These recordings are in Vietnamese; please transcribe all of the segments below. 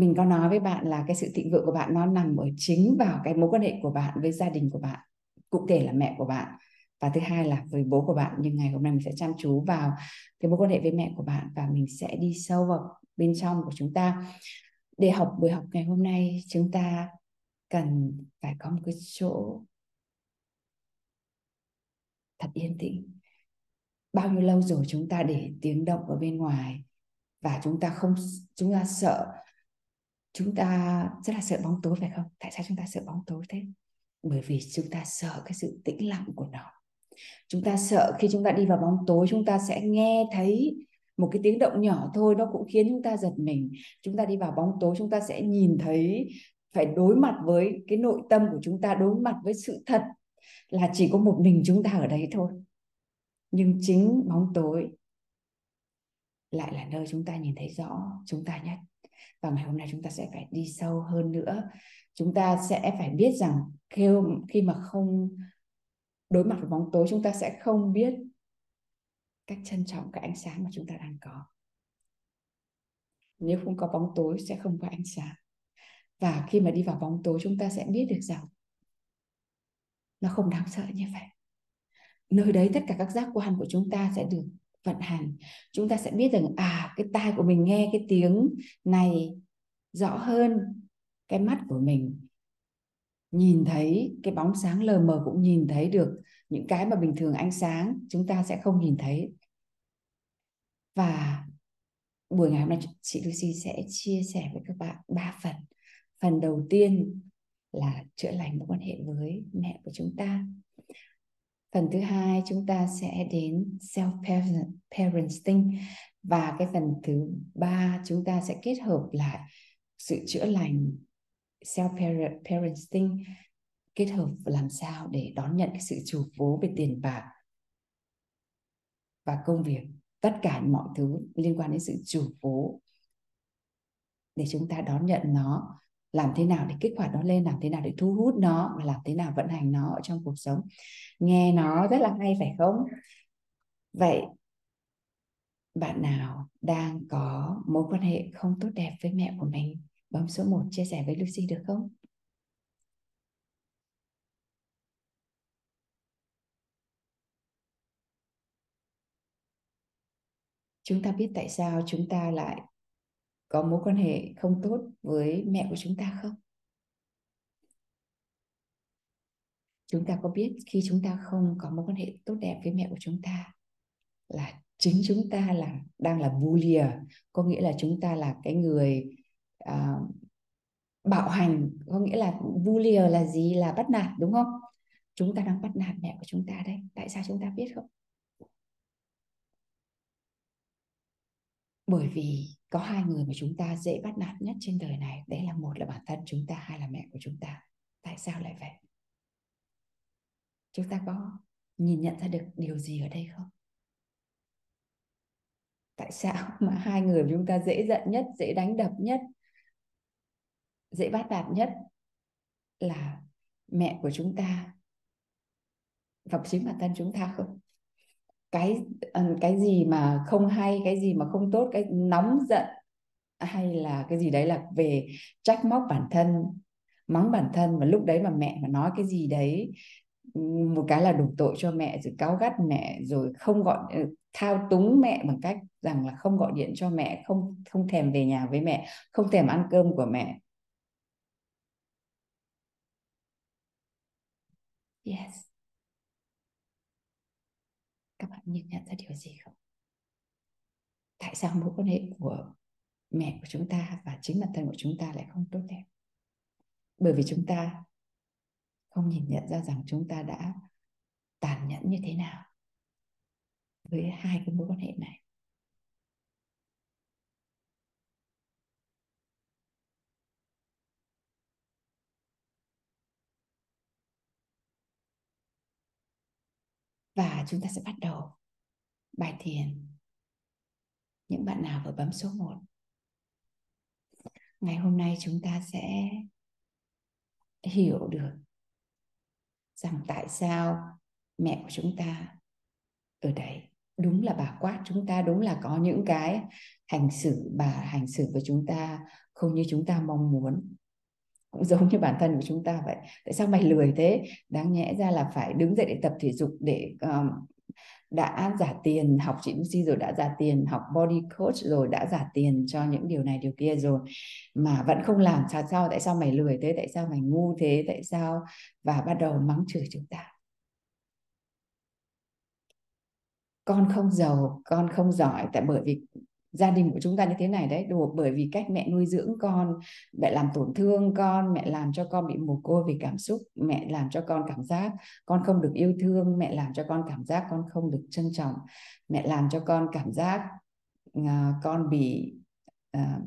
mình có nói với bạn là cái sự thịnh vượng của bạn nó nằm ở chính vào cái mối quan hệ của bạn với gia đình của bạn, cụ thể là mẹ của bạn. Và thứ hai là với bố của bạn nhưng ngày hôm nay mình sẽ chăm chú vào cái mối quan hệ với mẹ của bạn và mình sẽ đi sâu vào bên trong của chúng ta. Để học buổi học ngày hôm nay, chúng ta cần phải có một cái chỗ thật yên tĩnh. Bao nhiêu lâu rồi chúng ta để tiếng động ở bên ngoài và chúng ta không chúng ta sợ chúng ta rất là sợ bóng tối phải không? Tại sao chúng ta sợ bóng tối thế? Bởi vì chúng ta sợ cái sự tĩnh lặng của nó. Chúng ta sợ khi chúng ta đi vào bóng tối, chúng ta sẽ nghe thấy một cái tiếng động nhỏ thôi. Nó cũng khiến chúng ta giật mình. Chúng ta đi vào bóng tối, chúng ta sẽ nhìn thấy, phải đối mặt với cái nội tâm của chúng ta, đối mặt với sự thật là chỉ có một mình chúng ta ở đấy thôi. Nhưng chính bóng tối lại là nơi chúng ta nhìn thấy rõ, chúng ta nhất và ngày hôm nay chúng ta sẽ phải đi sâu hơn nữa. Chúng ta sẽ phải biết rằng khi khi mà không đối mặt với bóng tối, chúng ta sẽ không biết cách trân trọng cái ánh sáng mà chúng ta đang có. Nếu không có bóng tối, sẽ không có ánh sáng. Và khi mà đi vào bóng tối, chúng ta sẽ biết được rằng nó không đáng sợ như vậy. Nơi đấy tất cả các giác quan của chúng ta sẽ được vận hành, chúng ta sẽ biết rằng à cái tai của mình nghe cái tiếng này rõ hơn cái mắt của mình. Nhìn thấy cái bóng sáng lờ mờ cũng nhìn thấy được những cái mà bình thường ánh sáng, chúng ta sẽ không nhìn thấy. Và buổi ngày hôm nay, chị Lucy sẽ chia sẻ với các bạn ba phần. Phần đầu tiên là chữa lành mối quan hệ với mẹ của chúng ta phần thứ hai, chúng ta sẽ đến self parenting và cái phần thứ ba, chúng ta sẽ kết hợp lại sự chữa lành self parenting kết hợp làm sao để đón nhận cái sự chủ phú về tiền bạc và công việc. Tất cả mọi thứ liên quan đến sự chủ phú để chúng ta đón nhận nó làm thế nào để kích hoạt nó lên, làm thế nào để thu hút nó và làm thế nào vận hành nó ở trong cuộc sống. Nghe nó rất là hay, phải không? Vậy bạn nào đang có mối quan hệ không tốt đẹp với mẹ của mình? Bấm số 1 chia sẻ với Lucy được không? Chúng ta biết tại sao chúng ta lại có mối quan hệ không tốt với mẹ của chúng ta không? Chúng ta có biết khi chúng ta không có mối quan hệ tốt đẹp với mẹ của chúng ta là chính chúng ta là đang là bullier có nghĩa là chúng ta là cái người uh, bạo hành có nghĩa là bullier là gì? Là bắt nạt đúng không? Chúng ta đang bắt nạt mẹ của chúng ta đấy. Tại sao chúng ta biết không? Bởi vì có hai người mà chúng ta dễ bắt nạt nhất trên đời này, đấy là một là bản thân chúng ta, hai là mẹ của chúng ta. Tại sao lại vậy? Chúng ta có nhìn nhận ra được điều gì ở đây không? Tại sao mà hai người chúng ta dễ giận nhất, dễ đánh đập nhất, dễ bắt nạt nhất là mẹ của chúng ta và chính bản thân chúng ta không? Cái cái gì mà không hay, cái gì mà không tốt, cái nóng giận, hay là cái gì đấy là về trách móc bản thân, mắng bản thân và lúc đấy mà mẹ mà nói cái gì đấy một cái là đổ tội cho mẹ rồi cáo gắt mẹ rồi không gọi ờ, thao túng mẹ bằng cách rằng là không gọi điện cho mẹ, không không thèm về nhà với mẹ, không thèm ăn cơm của mẹ. Yes các bạn nhìn nhận ra điều gì không? Tại sao mối quan hệ của mẹ của chúng ta và chính bản thân của chúng ta lại không tốt đẹp? Bởi vì chúng ta không nhìn nhận ra rằng chúng ta đã tàn nhẫn như thế nào với hai cái mối quan hệ này. Và chúng ta sẽ bắt đầu bài thiền. Những bạn nào vừa bấm số 1 ngày hôm nay chúng ta sẽ hiểu được rằng tại sao mẹ của chúng ta ở đây. Đúng là bà quát chúng ta, đúng là có những cái hành xử, bà hành xử với chúng ta không như chúng ta mong muốn cũng giống như bản thân của chúng ta vậy. Tại sao mày lười thế? Đáng nhẽ ra là phải đứng dậy để tập thể dục để um, đã giả tiền học chị Lucy rồi đã giả tiền học body coach rồi đã giả tiền cho những điều này điều kia rồi mà vẫn không làm. Sao sao? Tại sao mày lười thế? Tại sao mày ngu thế? Tại sao? Và bắt đầu mắng chửi chúng ta. Con không giàu con không giỏi. Tại bởi vì gia đình của chúng ta như thế này đấy. Đồ bởi vì cách mẹ nuôi dưỡng con mẹ làm tổn thương con mẹ làm cho con bị mồ côi về cảm xúc mẹ làm cho con cảm giác con không được yêu thương mẹ làm cho con cảm giác con không được trân trọng mẹ làm cho con cảm giác uh, con bị à,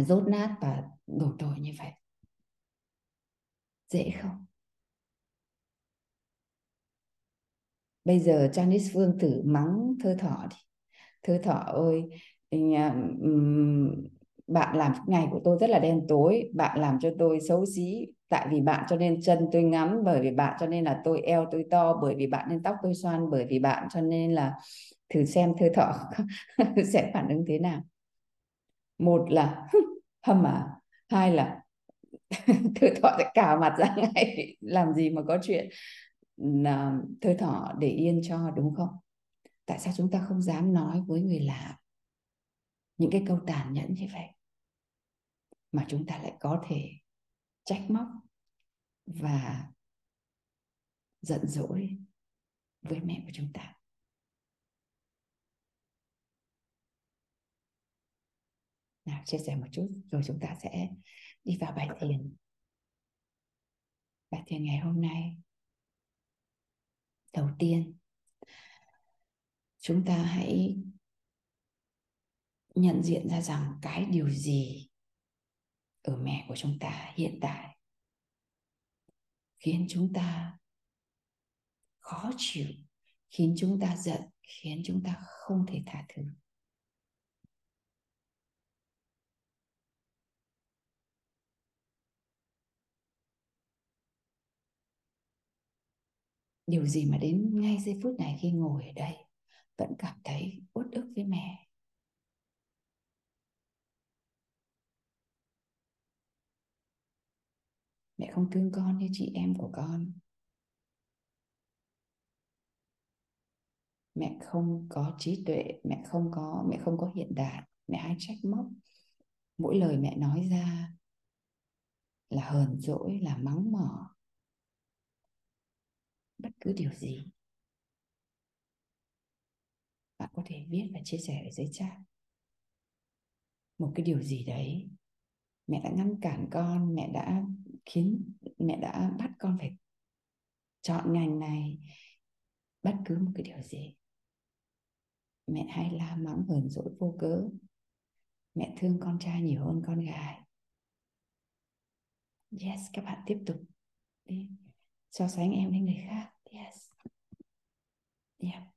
uh, dốt nát và đổ tội như vậy. Dễ không? Bây giờ Janice Phương thử mắng thơ thọ đi thưa thọ ơi à, bạn làm ngày của tôi rất là đen tối. Bạn làm cho tôi xấu xí, tại vì bạn cho nên chân tôi ngắn bởi vì bạn cho nên là tôi eo tôi to, bởi vì bạn nên tóc tôi xoăn, bởi vì bạn cho nên là thử xem thưa thọ sẽ phản ứng thế nào. Một là hâm à hai là thưa thọ sẽ cào mặt ra ngay, làm gì mà có chuyện là thưa thọ để yên cho, đúng không? Tại sao chúng ta không dám nói với người lạ những cái câu tàn nhẫn như vậy? Mà chúng ta lại có thể trách móc và giận dỗi với mẹ của chúng ta. Nào, chia sẻ một chút, rồi chúng ta sẽ đi vào bài thiền. Bài thiền ngày hôm nay. Đầu tiên chúng ta hãy nhận diện ra rằng cái điều gì ở mẹ của chúng ta hiện tại khiến chúng ta khó chịu, khiến chúng ta giận, khiến chúng ta không thể tha thứ. Điều gì mà đến ngay giây phút này khi ngồi ở đây vẫn cảm thấy uất ức với mẹ. Mẹ không thương con như chị em của con. Mẹ không có trí tuệ, mẹ không có, mẹ không có hiện đại, mẹ hay trách móc. Mỗi lời mẹ nói ra là hờn dỗi, là mắng mỏ. Bất cứ điều gì có thể viết và chia sẻ ở dưới chat. Một cái điều gì đấy, mẹ đã ngăn cản con, mẹ đã khiến, mẹ đã bắt con phải chọn ngành này. Bất cứ một cái điều gì. Mẹ hay la mắng, hờn dỗi vô cớ. Mẹ thương con trai nhiều hơn con gái. Yes, các bạn tiếp tục đi. So sánh em với người khác. Yes. Yeah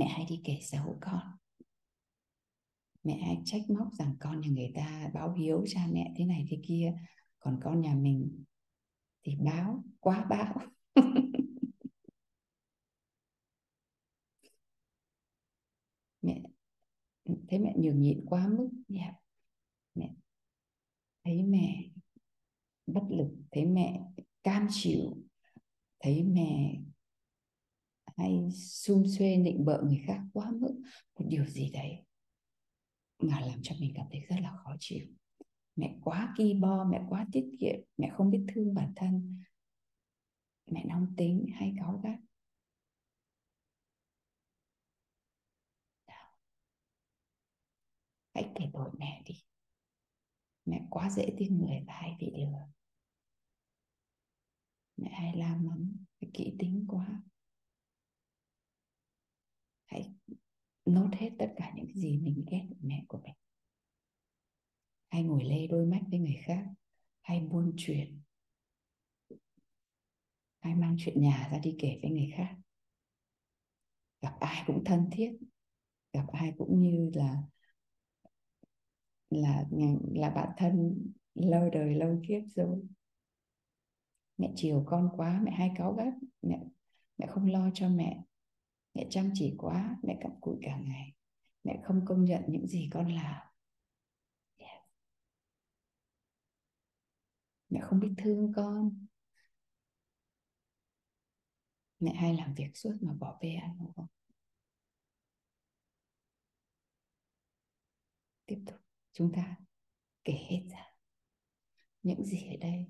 mẹ hay đi kể xấu con mẹ hay trách móc rằng con nhà người ta báo hiếu cha mẹ thế này thế kia, còn con nhà mình thì báo quá báo mẹ, thấy mẹ nhường nhịn quá mức yeah. mẹ thấy mẹ bất lực, thấy mẹ cam chịu, thấy mẹ hay xung xuê nịnh bợ người khác quá mức, một điều gì đấy mà làm cho mình cảm thấy rất là khó chịu. Mẹ quá ki bo, mẹ quá tiết kiệm, mẹ không biết thương bản thân. Mẹ nóng tính, hay cáu gắt. Hãy kể tội mẹ đi. Mẹ quá dễ tin người và hay bị lừa. Mẹ hay làm mắng kỹ tính quá hãy nốt hết tất cả những cái gì mình ghét mẹ của mình. Hay ngồi lê đôi mắt với người khác, hay buôn chuyện, hay mang chuyện nhà ra đi kể với người khác. Gặp ai cũng thân thiết, gặp ai cũng như là là là bạn thân lâu đời lâu kiếp rồi. Mẹ chiều con quá, mẹ hay cáu gắt, mẹ mẹ không lo cho mẹ mẹ chăm chỉ quá, mẹ cặm cụi cả ngày. Mẹ không công nhận những gì con làm. Yeah. mẹ không biết thương con. Mẹ hay làm việc suốt mà bỏ bê ăn uống tiếp tục. Chúng ta kể hết ra. Những gì ở đây.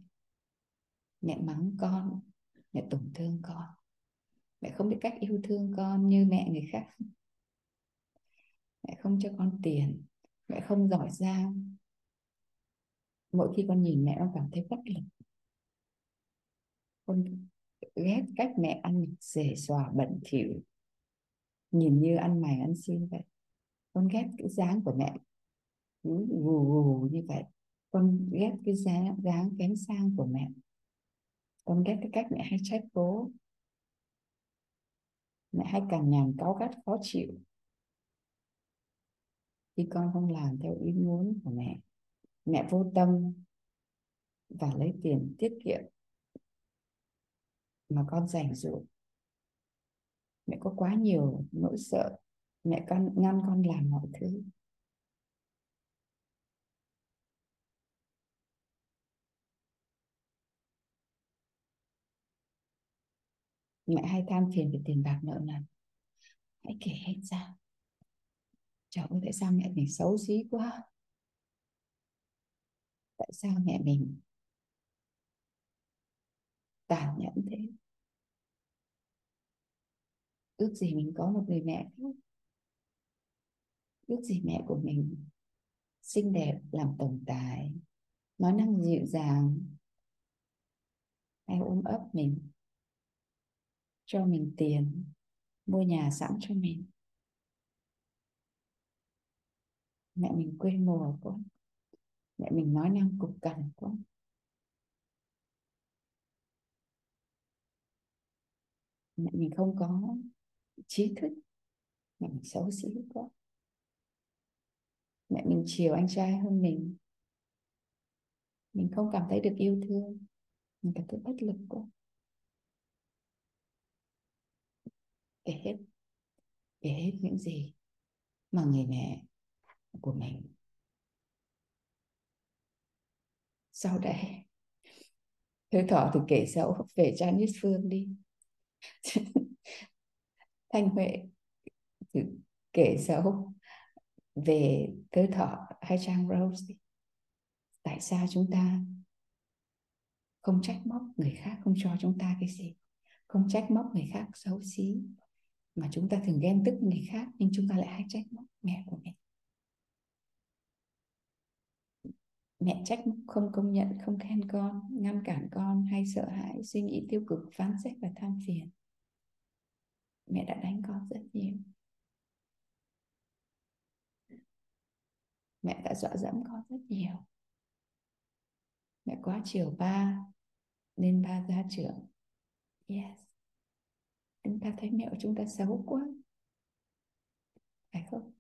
Mẹ mắng con. Mẹ tổn thương con mẹ không biết cách yêu thương con như mẹ người khác. Mẹ không cho con tiền. Mẹ không giỏi giang. Mỗi khi con nhìn mẹ, con cảm thấy bất lực. Con ghét cách mẹ ăn xề xòa bẩn thỉu. Nhìn như ăn mày, ăn xin vậy. Con ghét cái dáng của mẹ. Gù gù như vậy. Con ghét cái dáng dáng kém sang của mẹ. Con ghét cái cách mẹ hay trách bố mẹ hay cằn nhằn cáu gắt, khó chịu. Khi con không làm theo ý muốn của mẹ mẹ vô tâm và lấy tiền tiết kiệm mà con dành dụm mẹ có quá nhiều nỗi sợ, mẹ con ngăn con làm mọi thứ. Mẹ hay than phiền về tiền bạc nợ nần. Hãy kể hết ra. Trời ơi, tại sao mẹ mình xấu xí quá? Tại sao mẹ mình tàn nhẫn thế? Ước gì mình có một người mẹ khác ước gì mẹ của mình xinh đẹp, làm tổng tài, nói năng dịu dàng, hay ôm ấp mình cho mình tiền, mua nhà sẵn cho mình. Mẹ mình quê mùa quá, mẹ mình nói năng cục cằn quá. Mẹ mình không có trí thức, mẹ mình xấu xí quá. Mẹ mình chiều anh trai hơn mình. Mình không cảm thấy được yêu thương, mình cảm thấy bất lực quá. Kể hết kể hết những gì mà người mẹ của mình sau đây Thơ thọ thì kể xấu về Janice Phương đi. Thanh Huệ thì kể xấu về Thơ thọ hay Trang Rose đi. Tại sao chúng ta không trách móc người khác, không cho chúng ta cái gì? Không trách móc người khác xấu xí mà chúng ta thường ghen tức người khác nhưng chúng ta lại hay trách móc mẹ của mình mẹ trách không công nhận, không khen con, ngăn cản con hay sợ hãi, suy nghĩ tiêu cực, phán xét và tham phiền. Mẹ đã đánh con rất nhiều. Mẹ đã dọa dẫm con rất nhiều. Mẹ quá chiều ba, nên ba ra trưởng yes chúng ta thấy mẹ của chúng ta xấu quá. Phải không?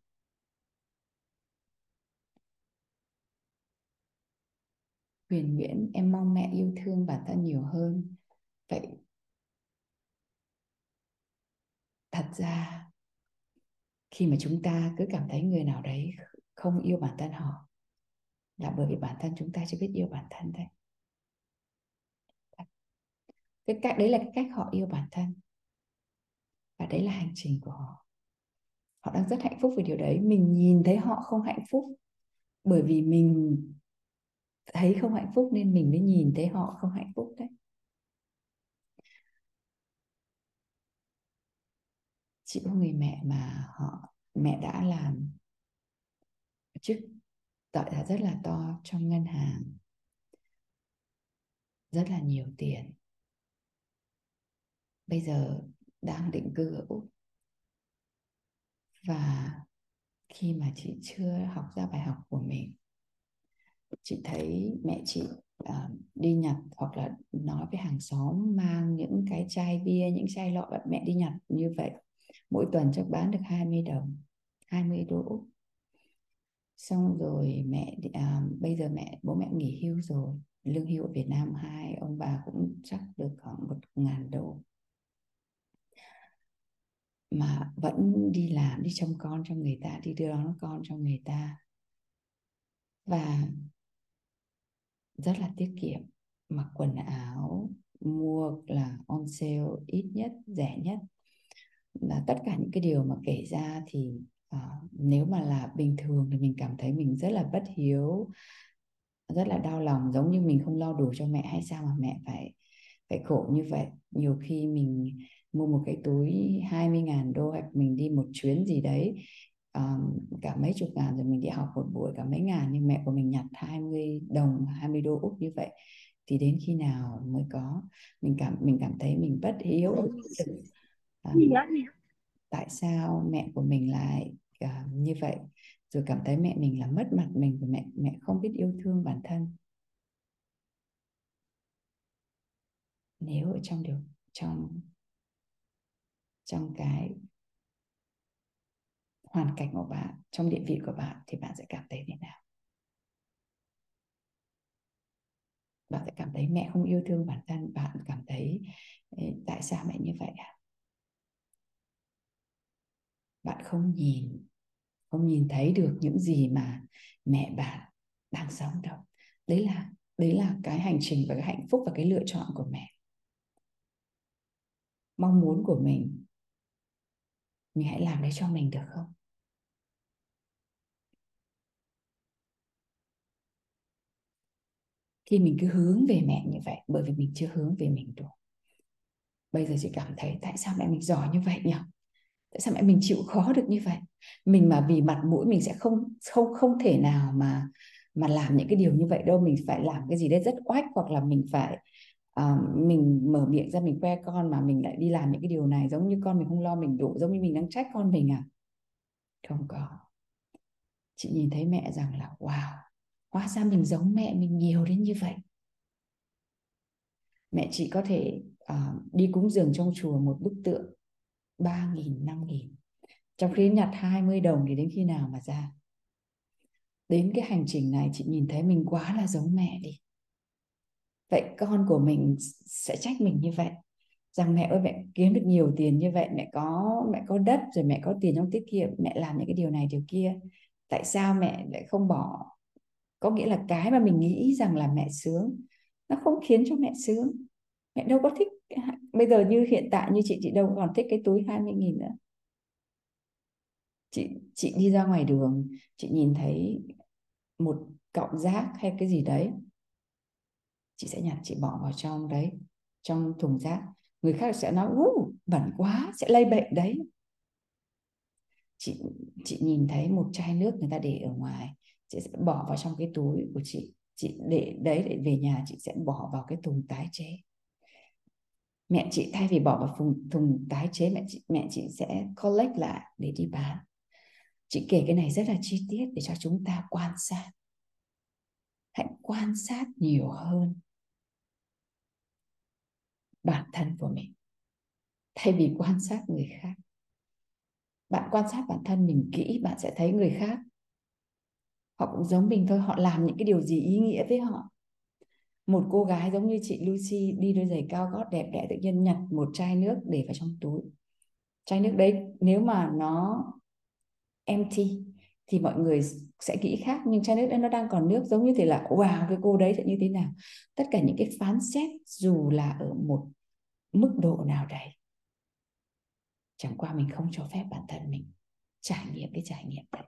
Huyền nguyễn, em mong mẹ yêu thương bản thân nhiều hơn. Vậy thật ra, khi mà chúng ta cứ cảm thấy người nào đấy không yêu bản thân họ, là bởi vì bản thân chúng ta chưa biết yêu bản thân đấy. Cái cách, đấy là cái cách họ yêu bản thân và đấy là hành trình của họ. Họ đang rất hạnh phúc vì điều đấy. Mình nhìn thấy họ không hạnh phúc bởi vì mình thấy không hạnh phúc nên mình mới nhìn thấy họ không hạnh phúc đấy. Chị có người mẹ mà họ, mẹ đã làm chức gọi là rất là to trong ngân hàng. Rất là nhiều tiền. Bây giờ đang định cư ở úc và khi mà chị chưa học ra bài học của mình chị thấy mẹ chị uh, đi nhặt hoặc là nói với hàng xóm mang những cái chai bia những chai lọ mẹ đi nhặt như vậy mỗi tuần chắc bán được 20 đồng 20 đô. Xong rồi mẹ à, bây giờ mẹ bố mẹ nghỉ hưu rồi lương hưu ở Việt Nam hai ông bà cũng chắc được khoảng một ngàn đô mà vẫn đi làm đi trông con cho người ta đi đưa đón con cho người ta. Và rất là tiết kiệm mặc quần áo mua là on sale ít nhất rẻ nhất. Là tất cả những cái điều mà kể ra thì uh, nếu mà là bình thường thì mình cảm thấy mình rất là bất hiếu rất là đau lòng giống như mình không lo đủ cho mẹ hay sao mà mẹ phải phải khổ như vậy. Nhiều khi mình mua một cái túi 20 ngàn đô hoặc mình đi một chuyến gì đấy um, cả mấy chục ngàn rồi mình đi học một buổi cả mấy ngàn nhưng mẹ của mình nhặt 20 đồng 20 đô úc như vậy thì đến khi nào mới có? Mình cảm mình cảm thấy mình bất hiếu à, tại sao mẹ của mình lại uh, như vậy? Rồi cảm thấy mẹ mình là mất mặt mình và mẹ mẹ không biết yêu thương bản thân. Nếu ở trong điều trong trong cái hoàn cảnh của bạn, trong địa vị của bạn thì bạn sẽ cảm thấy thế nào? Bạn sẽ cảm thấy mẹ không yêu thương bản thân, bạn cảm thấy tại sao mẹ như vậy à bạn không nhìn không nhìn thấy được những gì mà mẹ bạn đang sống đâu. Đấy là đấy là cái hành trình và cái hạnh phúc và cái lựa chọn của mẹ. Mong muốn của mình mình hãy làm đấy cho mình được không? Khi mình cứ hướng về mẹ như vậy, bởi vì mình chưa hướng về mình đủ bây giờ chị cảm thấy tại sao mẹ mình giỏi như vậy nhỉ? Tại sao mẹ mình chịu khó được như vậy? Mình mà vì mặt mũi mình sẽ không không không thể nào mà mà làm những cái điều như vậy đâu. Mình phải làm cái gì đấy rất oách, hoặc là mình phải uh, mình mở miệng ra mình khoe con mà mình lại đi làm những cái điều này giống như con mình không lo mình đủ giống như mình đang trách con mình à? Không có. Chị nhìn thấy mẹ rằng là wow hóa ra mình giống mẹ mình nhiều đến như vậy. Mẹ chị có thể uh, đi cúng dường trong chùa một bức tượng ba nghìn năm nghìn. Trong khi nhặt 20 đồng thì đến khi nào mà ra? Đến cái hành trình này chị nhìn thấy mình quá là giống mẹ đi vậy con của mình sẽ trách mình như vậy. Rằng mẹ ơi, mẹ kiếm được nhiều tiền như vậy, mẹ có mẹ có đất rồi mẹ có tiền trong tiết kiệm, mẹ làm những cái điều này, điều kia. Tại sao mẹ lại không bỏ? Có nghĩa là cái mà mình nghĩ rằng là mẹ sướng, nó không khiến cho mẹ sướng. Mẹ đâu có thích bây giờ như hiện tại như chị chị đâu còn thích cái túi 20 nghìn nữa. Chị chị đi ra ngoài đường, chị nhìn thấy một cọng rác hay cái gì đấy chị sẽ nhặt chị bỏ vào trong đấy trong thùng rác. Người khác sẽ nói u bẩn quá sẽ lây bệnh đấy. Chị chị nhìn thấy một chai nước người ta để ở ngoài chị sẽ bỏ vào trong cái túi của chị. Chị để đấy để về nhà chị sẽ bỏ vào cái thùng tái chế. Mẹ chị thay vì bỏ vào thùng, thùng tái chế mẹ chị mẹ chị sẽ collect lại để đi bán. Chị kể cái này rất là chi tiết để cho chúng ta quan sát. Hãy quan sát nhiều hơn bản thân của mình, thay vì quan sát người khác. Bạn quan sát bản thân mình kỹ, bạn sẽ thấy người khác. Họ cũng giống mình thôi, họ làm những cái điều gì ý nghĩa với họ. Một cô gái giống như chị Lucy đi đôi giày cao gót đẹp đẽ tự nhiên nhặt một chai nước để vào trong túi. Chai nước đấy, nếu mà nó empty thì mọi người sẽ nghĩ khác. Nhưng chai nước đấy nó đang còn nước, giống như thế là, wow, cái cô đấy sẽ như thế nào? Tất cả những cái phán xét dù là ở một mức độ nào đấy, chẳng qua mình không cho phép bản thân mình trải nghiệm cái trải nghiệm đấy.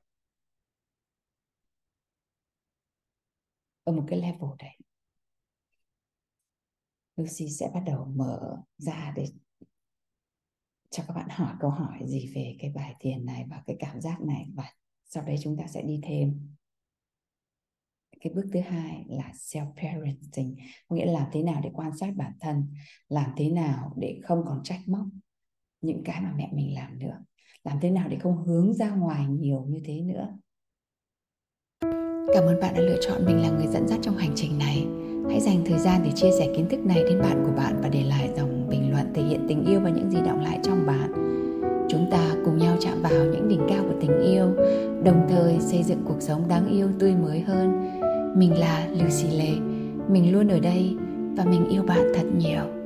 Ở một cái level đấy, Lucy sẽ bắt đầu mở ra để cho các bạn hỏi câu hỏi gì về cái bài thiền này và cái cảm giác này. Và sau đấy chúng ta sẽ đi thêm. Cái bước thứ hai là self parenting có nghĩa là làm thế nào để quan sát bản thân, làm thế nào để không còn trách móc những cái mà mẹ mình làm nữa, làm thế nào để không hướng ra ngoài nhiều như thế nữa. Cảm ơn bạn đã lựa chọn mình là người dẫn dắt trong hành trình này. Hãy dành thời gian để chia sẻ kiến thức này đến bạn của bạn và để lại dòng bình luận thể hiện tình yêu và những gì động lại trong bạn. Chúng ta cùng nhau chạm vào những đỉnh cao của tình yêu đồng thời xây dựng cuộc sống đáng yêu tươi mới hơn. Mình là lucy lê mình luôn ở đây và mình yêu bạn thật nhiều.